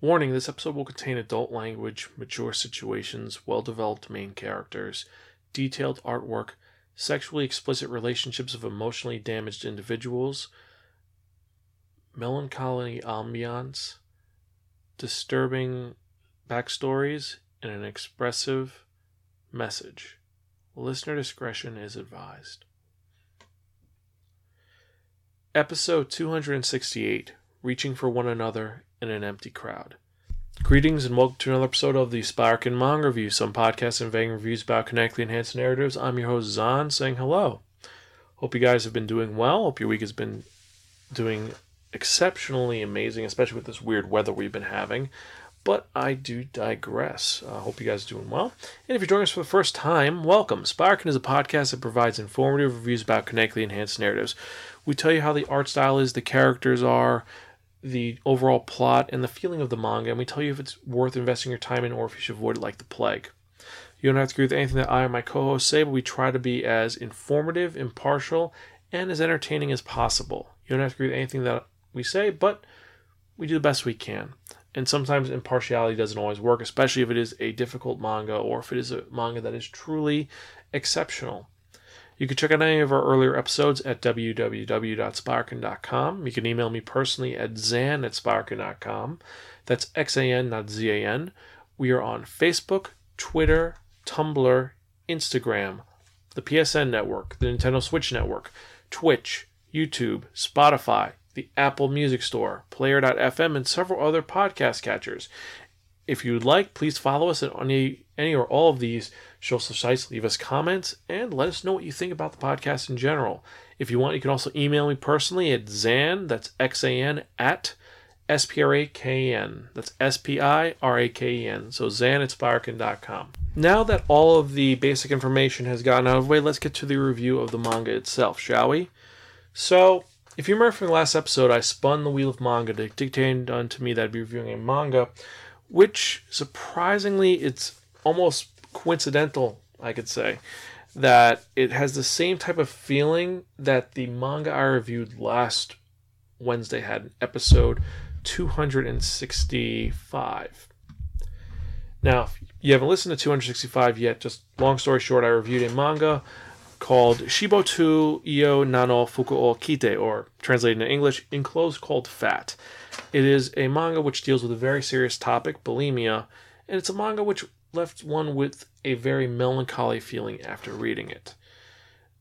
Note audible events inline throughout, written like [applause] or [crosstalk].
Warning this episode will contain adult language, mature situations, well developed main characters, detailed artwork, sexually explicit relationships of emotionally damaged individuals, melancholy ambiance, disturbing backstories, and an expressive message. Listener discretion is advised. Episode 268 Reaching for One Another in an Empty Crowd. Greetings and welcome to another episode of the Spark and Manga Review, some podcasts and vague reviews about connectly enhanced narratives. I'm your host, Zahn, saying hello. Hope you guys have been doing well. Hope your week has been doing exceptionally amazing, especially with this weird weather we've been having. But I do digress. I uh, hope you guys are doing well. And if you're joining us for the first time, welcome. Sparkin is a podcast that provides informative reviews about connectly enhanced narratives. We tell you how the art style is, the characters are, the overall plot, and the feeling of the manga, and we tell you if it's worth investing your time in or if you should avoid it like the plague. You don't have to agree with anything that I or my co hosts say, but we try to be as informative, impartial, and as entertaining as possible. You don't have to agree with anything that we say, but we do the best we can. And sometimes impartiality doesn't always work, especially if it is a difficult manga or if it is a manga that is truly exceptional. You can check out any of our earlier episodes at www.sparkin.com. You can email me personally at zan at sparkin.com. That's X-A-N, not Z-A-N. We are on Facebook, Twitter, Tumblr, Instagram, the PSN Network, the Nintendo Switch Network, Twitch, YouTube, Spotify, the Apple Music Store, Player.fm, and several other podcast catchers. If you'd like, please follow us on any, any or all of these social sites, leave us comments, and let us know what you think about the podcast in general. If you want, you can also email me personally at Zan, that's X A N, at S P R A K N. That's S P I R A K E N. So Zan at Sparkin.com. Now that all of the basic information has gotten out of the way, let's get to the review of the manga itself, shall we? So, if you remember from the last episode, I spun the wheel of manga to dictate unto me that I'd be reviewing a manga which surprisingly it's almost coincidental, I could say, that it has the same type of feeling that the manga I reviewed last Wednesday had, episode 265. Now, if you haven't listened to 265 yet, just long story short, I reviewed a manga called Shibotu Iyo Nano Fuku o Kite, or translated in English, enclosed called Fat. It is a manga which deals with a very serious topic, bulimia, and it's a manga which left one with a very melancholy feeling after reading it.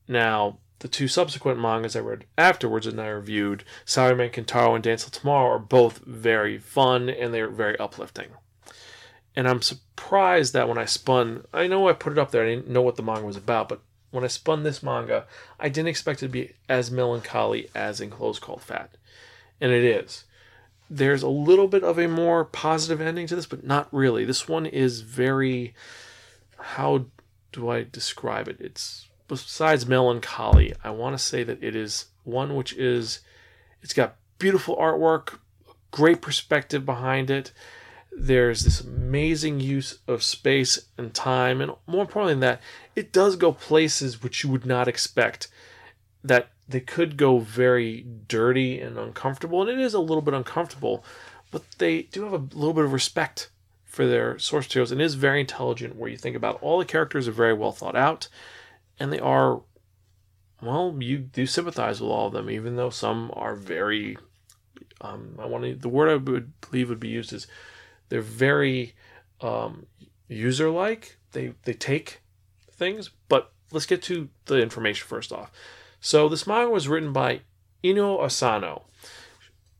Now, the two subsequent mangas I read afterwards and I reviewed, Salaryman Kentaro and Dance Till Tomorrow, are both very fun and they're very uplifting. And I'm surprised that when I spun, I know I put it up there, I didn't know what the manga was about, but when I spun this manga, I didn't expect it to be as melancholy as Enclosed Called Fat. And it is. There's a little bit of a more positive ending to this, but not really. This one is very. How do I describe it? It's besides melancholy. I want to say that it is one which is. It's got beautiful artwork, great perspective behind it. There's this amazing use of space and time, and more importantly than that, it does go places which you would not expect. That they could go very dirty and uncomfortable, and it is a little bit uncomfortable, but they do have a little bit of respect for their source materials and is very intelligent where you think about all the characters are very well thought out and they are well you do sympathize with all of them even though some are very um, i want to the word i would believe would be used is they're very um, user like they they take things but let's get to the information first off so this manga was written by Inio Asano.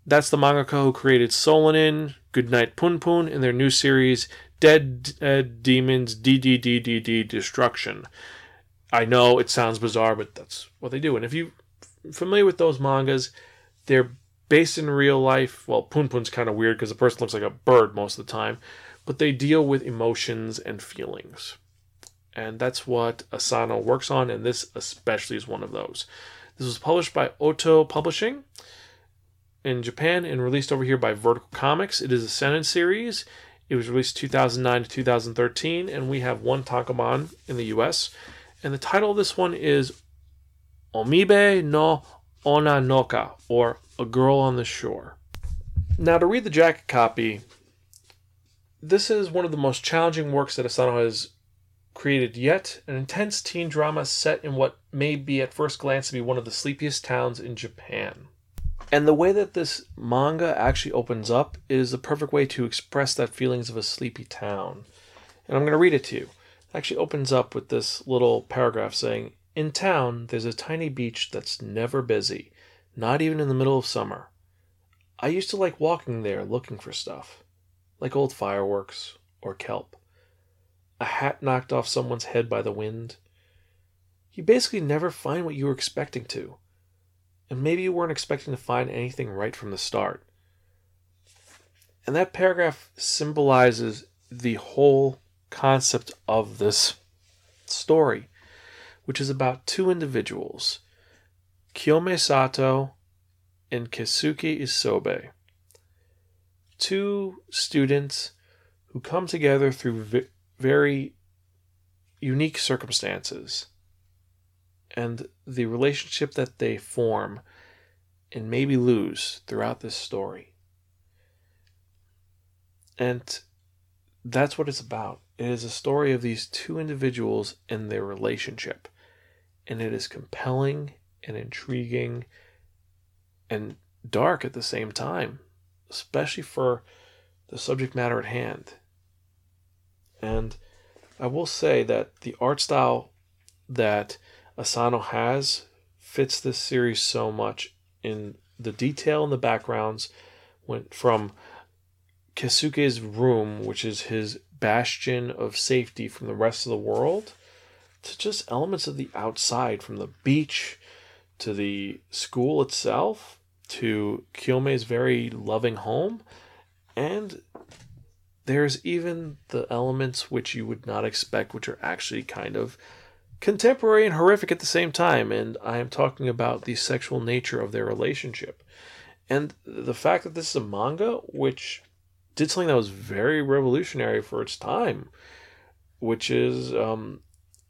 That's the mangaka who created Solanin, Goodnight Punpun, in their new series Dead, Dead Demons DDDDD Destruction. I know it sounds bizarre, but that's what they do. And if you're familiar with those mangas, they're based in real life. Well, Punpun's kind of weird because the person looks like a bird most of the time, but they deal with emotions and feelings and that's what Asano works on, and this especially is one of those. This was published by Ohta Publishing in Japan and released over here by Vertical Comics. It is a Seinen series. It was released 2009 to 2013, and we have one tankobon in the US. And the title of this one is Umibe no Onnanoko, or A Girl on the Shore. Now, to read the jacket copy, this is one of the most challenging works that Asano has created yet, an intense teen drama set in what may be at first glance to be one of the sleepiest towns in Japan. And the way that this manga actually opens up is the perfect way to express that feelings of a sleepy town. And I'm going to read it to you. It actually opens up with this little paragraph saying, In town, there's a tiny beach that's never busy, not even in the middle of summer. I used to like walking there looking for stuff, like old fireworks or kelp a hat knocked off someone's head by the wind. You basically never find what you were expecting to. And maybe you weren't expecting to find anything right from the start. And that paragraph symbolizes the whole concept of this story, which is about two individuals, Kiyome Sato and Keisuke Isobe. Two students who come together through very unique circumstances and the relationship that they form and maybe lose throughout this story. And that's what it's about. It is a story of these two individuals and their relationship. And it is compelling and intriguing and dark at the same time, especially for the subject matter at hand. And I will say that the art style that Asano has fits this series so much in the detail in the backgrounds went from Keisuke's room, which is his bastion of safety from the rest of the world, to just elements of the outside, from the beach to the school itself to Kiyome's very loving home, and there's even the elements which you would not expect, which are actually kind of contemporary and horrific at the same time. And I am talking about the sexual nature of their relationship. And the fact that this is a manga, which did something that was very revolutionary for its time, which is um,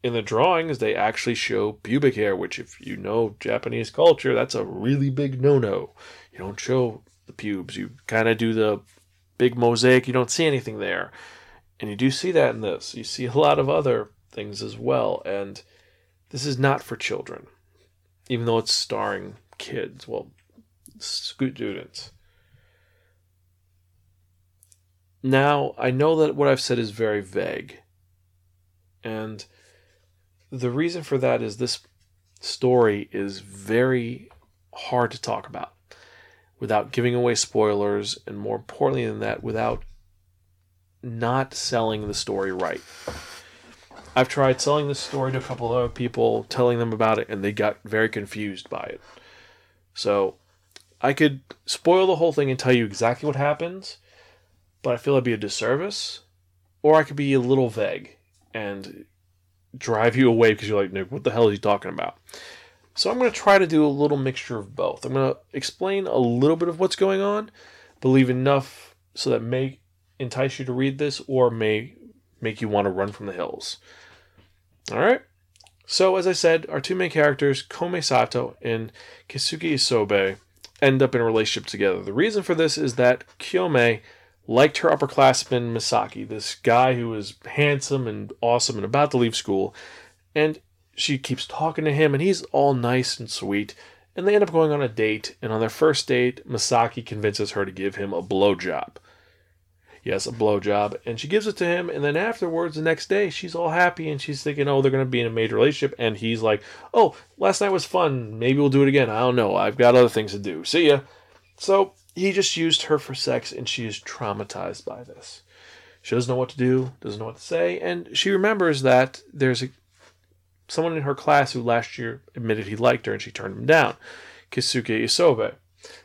in the drawings, they actually show pubic hair, which, if you know Japanese culture, that's a really big no no. You don't show the pubes, you kind of do the big mosaic, you don't see anything there. And you do see that in this. You see a lot of other things as well. And this is not for children, even though it's starring kids, well, students. Now, I know that what I've said is very vague. And the reason for that is this story is very hard to talk about without giving away spoilers, and more importantly than that, without not selling the story right. I've tried selling this story to a couple of people, telling them about it, and they got very confused by it. So I could spoil the whole thing and tell you exactly what happens, but I feel it'd be a disservice. Or I could be a little vague and drive you away because you're like, Nick, what the hell is he talking about? So I'm going to try to do a little mixture of both. I'm going to explain a little bit of what's going on, but leave enough so that may entice you to read this or may make you want to run from the hills. All right. So as I said, our two main characters, Kome Sato and Keisuke Isobe, end up in a relationship together. The reason for this is that Kiyome liked her upperclassman Misaki, this guy who was handsome and awesome and about to leave school, and she keeps talking to him, and he's all nice and sweet. And they end up going on a date, and on their first date, Masaki convinces her to give him a blowjob. Yes, a blowjob. And she gives it to him, and then afterwards, the next day, she's all happy and she's thinking, oh, they're going to be in a major relationship. And he's like, oh, last night was fun. Maybe we'll do it again. I don't know. I've got other things to do. See ya. So he just used her for sex, and she is traumatized by this. She doesn't know what to do, doesn't know what to say, and she remembers that there's a someone in her class who last year admitted he liked her and she turned him down. Keisuke Isobe.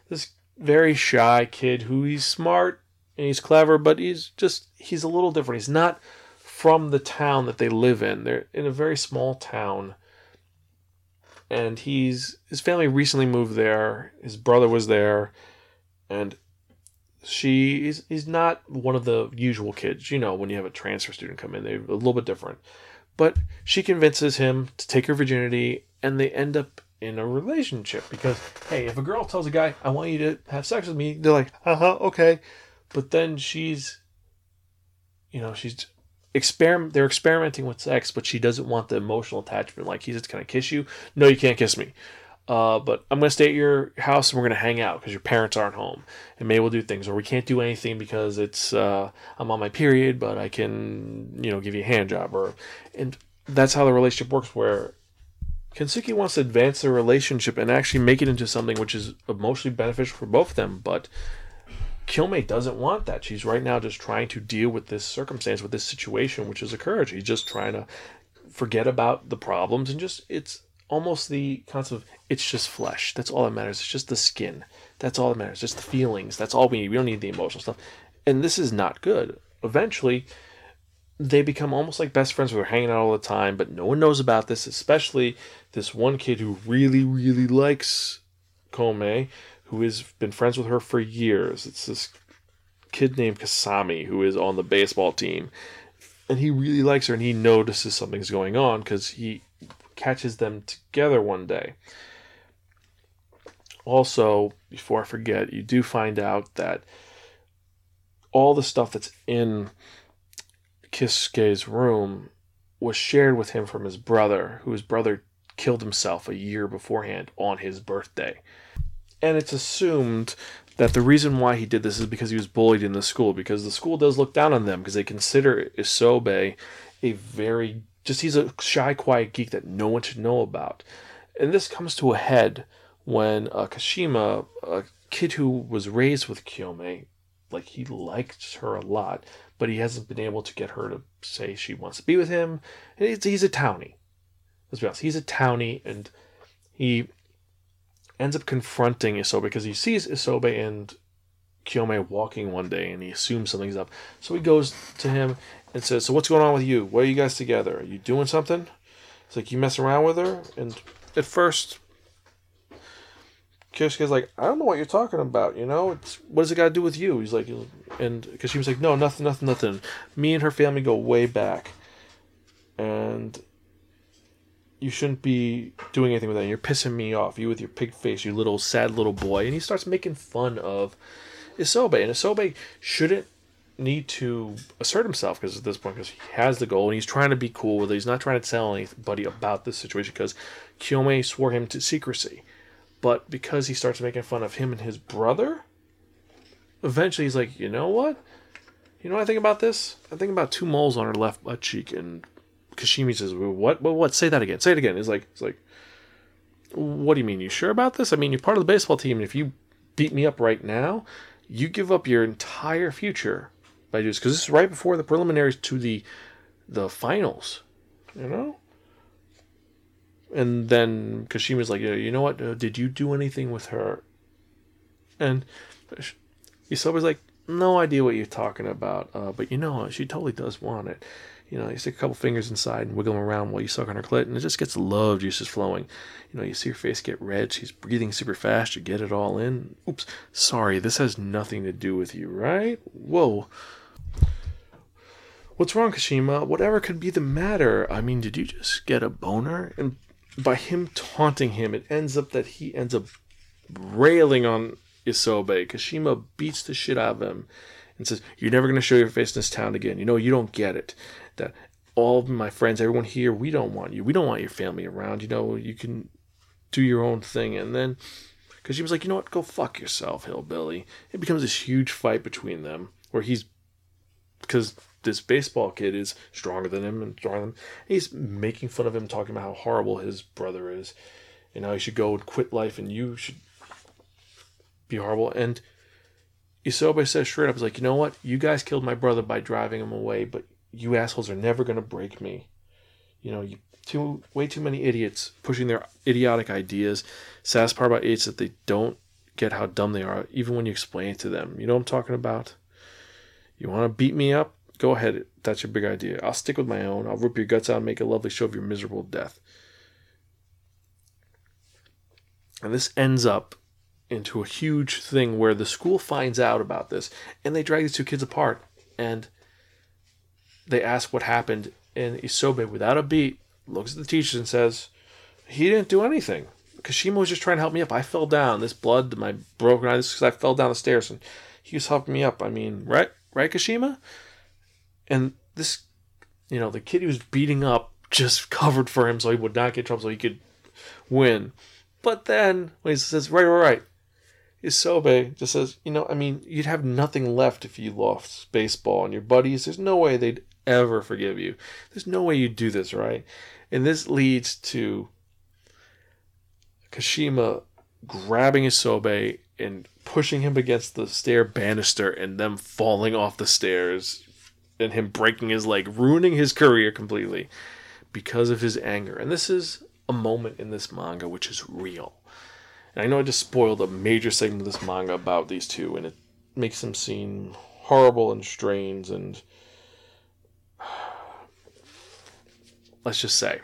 This very shy kid who he's smart and he's clever, but he's just he's a little different. He's not from the town that they live in. They're in a very small town. And he's his family recently moved there. His brother was there and she is he's not one of the usual kids. You know, when you have a transfer student come in, they're a little bit different. But she convinces him to take her virginity, and they end up in a relationship because, hey, if a girl tells a guy, I want you to have sex with me, they're like, uh huh, okay. But then she's you know, she's experiment they're experimenting with sex, but she doesn't want the emotional attachment. Like he's just I kiss you? No, you can't kiss me. Uh, but I'm gonna stay at your house and we're gonna hang out because your parents aren't home, and maybe we'll do things, or we can't do anything because it's uh, I'm on my period, but I can you know give you a hand job, or and that's how the relationship works. Where Kensuke wants to advance the relationship and actually make it into something which is emotionally beneficial for both of them, but Kyomei doesn't want that. She's right now just trying to deal with this circumstance, with this situation which has occurred. She's just trying to forget about the problems and just it's almost the concept of it's just flesh. That's all that matters. It's just the skin. That's all that matters. Just the feelings. That's all we need. We don't need the emotional stuff. And this is not good. Eventually, they become almost like best friends they're hanging out all the time, but no one knows about this, especially this one kid who really, really likes Kome, who has been friends with her for years. It's this kid named Kasami who is on the baseball team. And he really likes her and he notices something's going on because he catches them together one day. Also, before I forget, you do find out that all the stuff that's in Kisuke's room was shared with him from his brother, whose brother killed himself a year beforehand on his birthday. And it's assumed that the reason why he did this is because he was bullied in the school, because the school does look down on them, because they consider Isobe a very just he's a shy, quiet geek that no one should know about. And this comes to a head when uh, Kashima, a kid who was raised with Kyomei, like he likes her a lot, but he hasn't been able to get her to say she wants to be with him. He's, he's a townie. Let's be honest. He's a townie, and he ends up confronting Isobe because he sees Isobe and Kyomei walking one day, and he assumes something's up. So he goes to him and says, "So what's going on with you? Why are you guys together? Are you doing something?" It's like you mess around with her, and at first, Kisuke's like, "I don't know what you're talking about. You know, it's what does it got to do with you?" He's like, and because she was like, "No, nothing, nothing, nothing. Me and her family go way back, and." You shouldn't be doing anything with that. You're pissing me off. You with your pig face, you little sad little boy. And he starts making fun of Isobe. And Isobe shouldn't need to assert himself because at this point, because he has the goal and he's trying to be cool with it. He's not trying to tell anybody about this situation because Kyomei swore him to secrecy. But because he starts making fun of him and his brother, eventually he's like, you know what? You know what I think about this? I think about two moles on her left butt cheek, and Kashimi says, "What? What? What? Say that again. Say it again." He's like, "It's like, what do you mean? You sure about this? I mean, you're part of the baseball team, and if you beat me up right now, you give up your entire future by because this is right before the preliminaries to the the finals, you know. And then Kashima's like, you know what? Uh, did you do anything with her? And Isobe's like, no idea what you're talking about, uh, but you know, she totally does want it. You know, you stick a couple fingers inside and wiggle them around while you suck on her clit, and it just gets love juices flowing. You know, you see her face get red. She's breathing super fast. You get it all in. Oops, sorry, this has nothing to do with you, right? Whoa. What's wrong, Kashima? Whatever could be the matter? I mean, did you just get a boner? And by him taunting him, it ends up that he ends up railing on Isobe. Kashima beats the shit out of him and says, You're never going to show your face in this town again. You know, you don't get it. That all my friends, everyone here, we don't want you. We don't want your family around. You know, you can do your own thing. And then, was like, You know what? Go fuck yourself, hillbilly. It becomes this huge fight between them where he's, because this baseball kid is stronger than him and stronger than him. He's making fun of him, talking about how horrible his brother is, and how he should go and quit life, and you should be horrible. And Isobe says straight up, "Is like, you know what? You guys killed my brother by driving him away, but you assholes are never gonna break me. You know, you too way too many idiots pushing their idiotic ideas. Saddest part about idiots that they don't get how dumb they are, even when you explain it to them. You know what I'm talking about? You want to beat me up? Go ahead. That's your big idea. I'll stick with my own. I'll rip your guts out and make a lovely show of your miserable death. And this ends up into a huge thing where the school finds out about this and they drag these two kids apart and they ask what happened. And Isobe, without a beat, looks at the teachers and says, He didn't do anything. Kashima was just trying to help me up. I fell down. This blood, my broken eye, this because I fell down the stairs and he was helping me up. I mean, right? Right, Kashima? And this, you know, the kid he was beating up just [laughs] covered for him so he would not get trouble so he could win. But then when he says, right, right, right, Isobe just says, you know, I mean, you'd have nothing left if you lost baseball and your buddies. There's no way they'd ever forgive you. There's no way you'd do this, right? And this leads to Kashima grabbing Isobe and pushing him against the stair banister and them falling off the stairs and him breaking his leg, ruining his career completely because of his anger. And this is a moment in this manga which is real. And I know I just spoiled a major segment of this manga about these two, and it makes them seem horrible and strange and [sighs] let's just say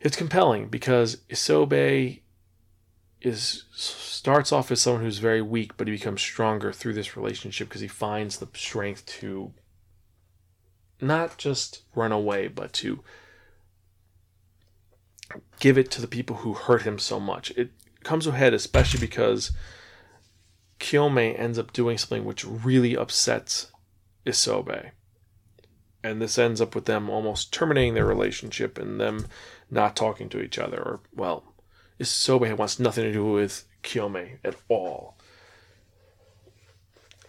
it's compelling because Isobe is starts off as someone who's very weak, but he becomes stronger through this relationship because he finds the strength to not just run away, but to give it to the people who hurt him so much. It comes ahead especially because Kyome ends up doing something which really upsets Isobe. And this ends up with them almost terminating their relationship and them not talking to each other. Or, well, Isobe wants nothing to do with Kiyome at all.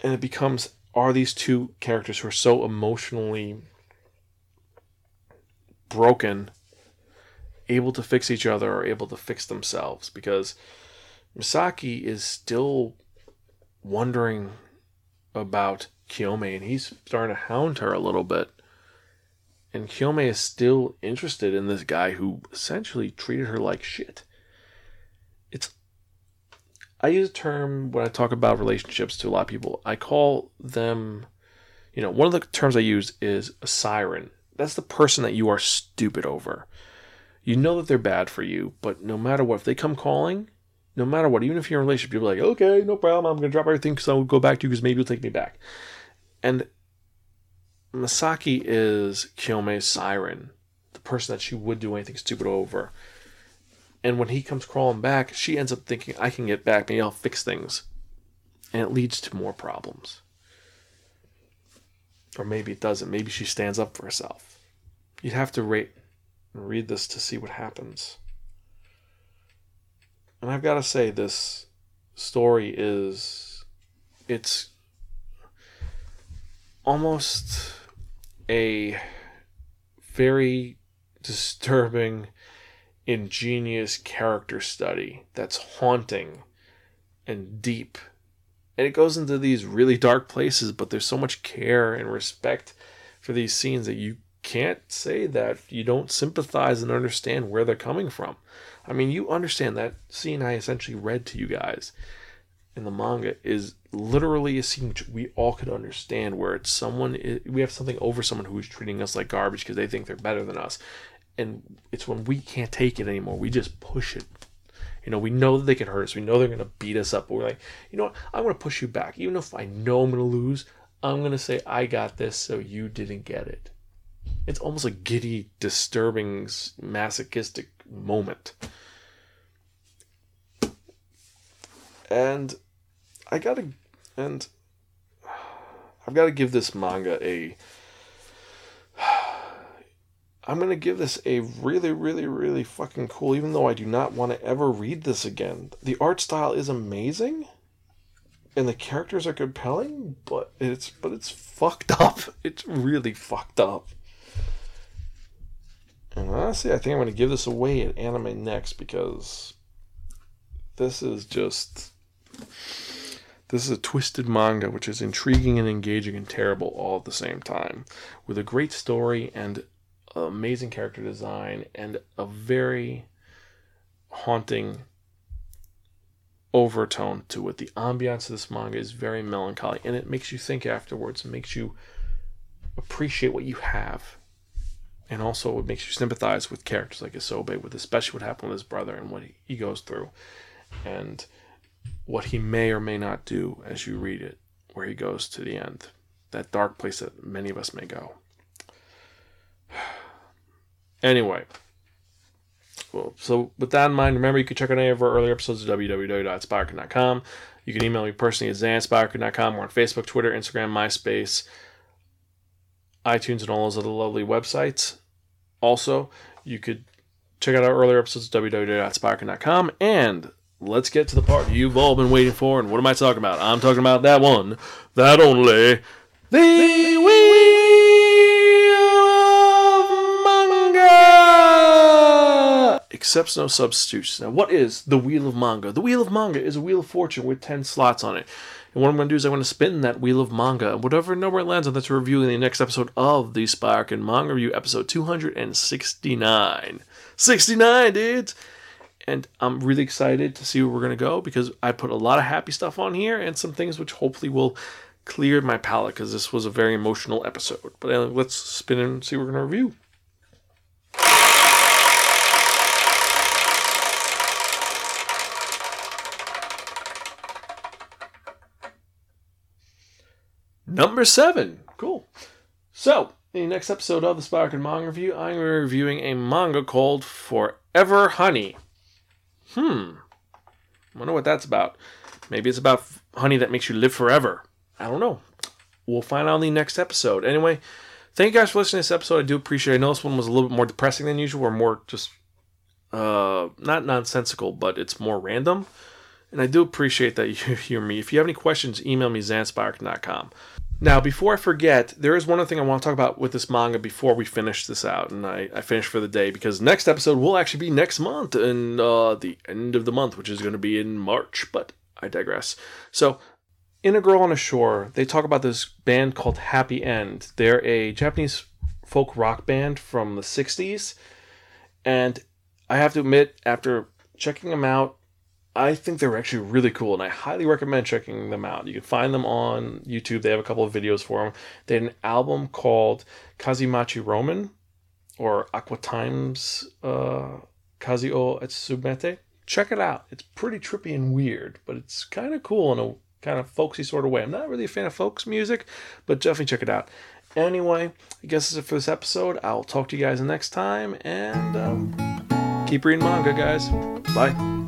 And it becomes are these two characters who are so emotionally broken able to fix each other or able to fix themselves because Misaki is still wondering about Kiyome and he's starting to hound her a little bit. And Kiyome is still interested in this guy who essentially treated her like shit. I use a term when I talk about relationships to a lot of people. I call them, you know, one of the terms I use is a siren. That's the person that you are stupid over. You know that they're bad for you, but no matter what, if they come calling, no matter what, even if you're in a relationship, you're like, okay, no problem, I'm going to drop everything because I'll go back to you because maybe you'll take me back. And Masaki is Kyome's siren, the person that she would do anything stupid over. And when he comes crawling back, she ends up thinking, I can get back, maybe I'll fix things. And it leads to more problems. Or maybe it doesn't. Maybe she stands up for herself. You'd have to rate and read this to see what happens. And I've got to say, this story is. It's almost a very disturbing, ingenious character study that's haunting and deep. And it goes into these really dark places, but there's so much care and respect for these scenes that you can't say that you don't sympathize and understand where they're coming from. I mean, you understand that scene I essentially read to you guys in the manga is literally a scene which we all could understand where it's someone we have something over someone who's treating us like garbage because they think they're better than us and it's when we can't take it anymore. We just push it. You know we know that they can hurt us. We know they're going to beat us up but we're like you know what? I'm going to push you back. Even if i know i'm going to lose i'm going to say i got this so you didn't get it. It's almost a giddy disturbing masochistic moment. And I gotta and I've got to give this manga a. I'm gonna give this a really, really, really fucking cool. Even though I do not want to ever read this again, the art style is amazing, and the characters are compelling. But it's but it's fucked [laughs] up. It's really fucked up. And honestly, I think I'm gonna give this away at Anime Next because this is just this is a twisted manga which is intriguing and engaging and terrible all at the same time, with a great story and amazing character design and a very haunting overtone to it. The ambiance of this manga is very melancholy and it makes you think afterwards and makes you appreciate what you have. And also it makes you sympathize with characters like Isobe, with especially what happened with his brother and what he goes through. And what he may or may not do as you read it, where he goes to the end, that dark place that many of us may go. [sighs] Anyway, well, so with that in mind, remember you can check out any of our earlier episodes at www.spirekin.com. You can email me personally at zanspirekin.com. We're on Facebook, Twitter, Instagram, MySpace, iTunes, and all those other lovely websites. Also, you could check out our earlier episodes at www.spirekin.com. And let's get to the part you've all been waiting for. And what am I talking about? I'm talking about that one, that only, the Wheel Accepts no substitutes. Now, what is the Wheel of Manga? The Wheel of Manga is a Wheel of Fortune with 10 slots on it. And what I'm going to do is I'm going to spin that Wheel of Manga, and whatever number it lands on, that's a review in the next episode of the Spark and Manga Review, episode 269. 69, dudes! And I'm really excited to see where we're going to go because I put a lot of happy stuff on here and some things which hopefully will clear my palate because this was a very emotional episode. But let's spin and see what we're going to review. Number seven. Cool. So, in the next episode of the Spark and Manga Review, I'm reviewing a manga called Forever Honey. Hmm. I wonder what that's about. Maybe it's about honey that makes you live forever. I don't know. We'll find out in the next episode. Anyway, thank you guys for listening to this episode. I do appreciate it. I know this one was a little bit more depressing than usual, or more just uh not nonsensical, but it's more random. And I do appreciate that [laughs] you hear me. If you have any questions, email me zanspirekin.com. Now, before I forget, there is one other thing I want to talk about with this manga before we finish this out and I, I finish for the day because next episode will actually be next month and uh, the end of the month, which is going to be in March, but I digress. So, in A Girl on a Shore, they talk about this band called Happy End. They're a Japanese folk rock band from the 60s, and I have to admit, after checking them out, I think they're actually really cool, and I highly recommend checking them out. You can find them on YouTube. They have a couple of videos for them. They had an album called Kazemachi Roman, or Aqua Times uh, Kazio Etsumete. Check it out. It's pretty trippy and weird, but it's kind of cool in a kind of folksy sort of way. I'm not really a fan of folks music, but definitely check it out. Anyway, I guess that's it for this episode. I'll talk to you guys next time, and um, keep reading manga, guys. Bye.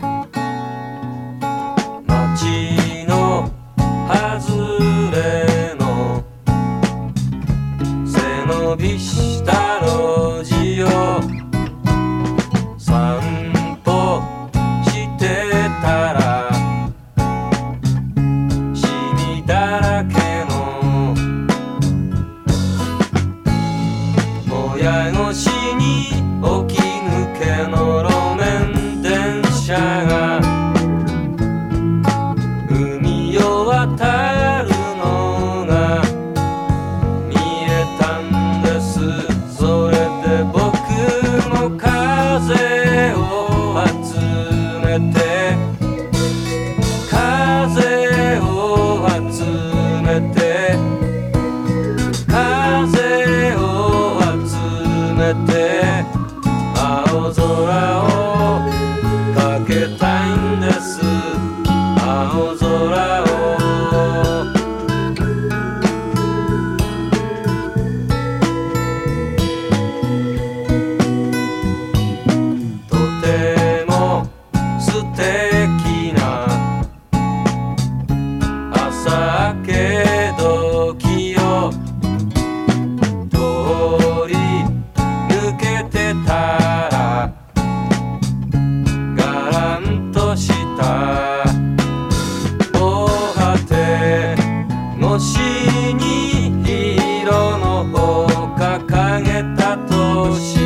gente hoje.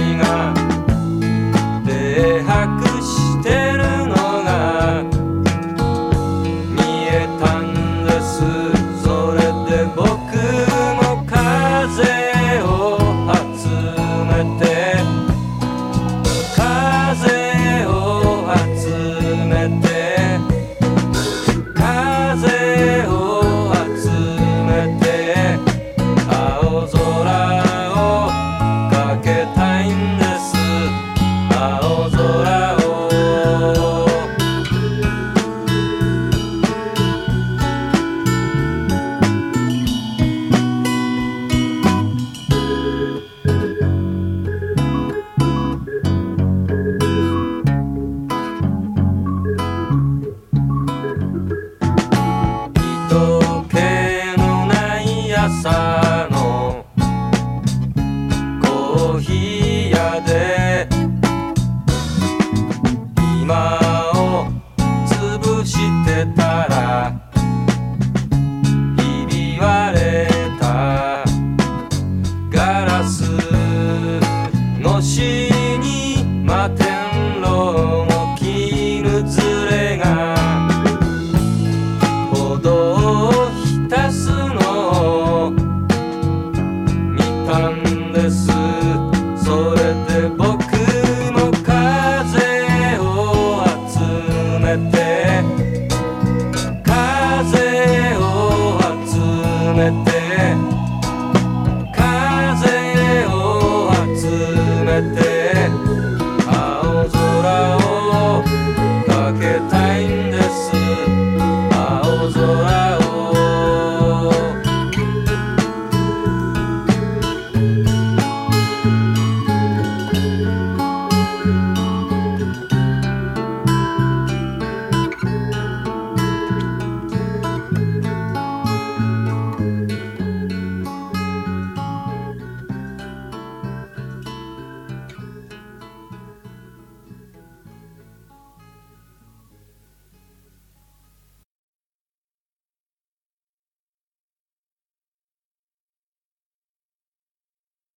wanna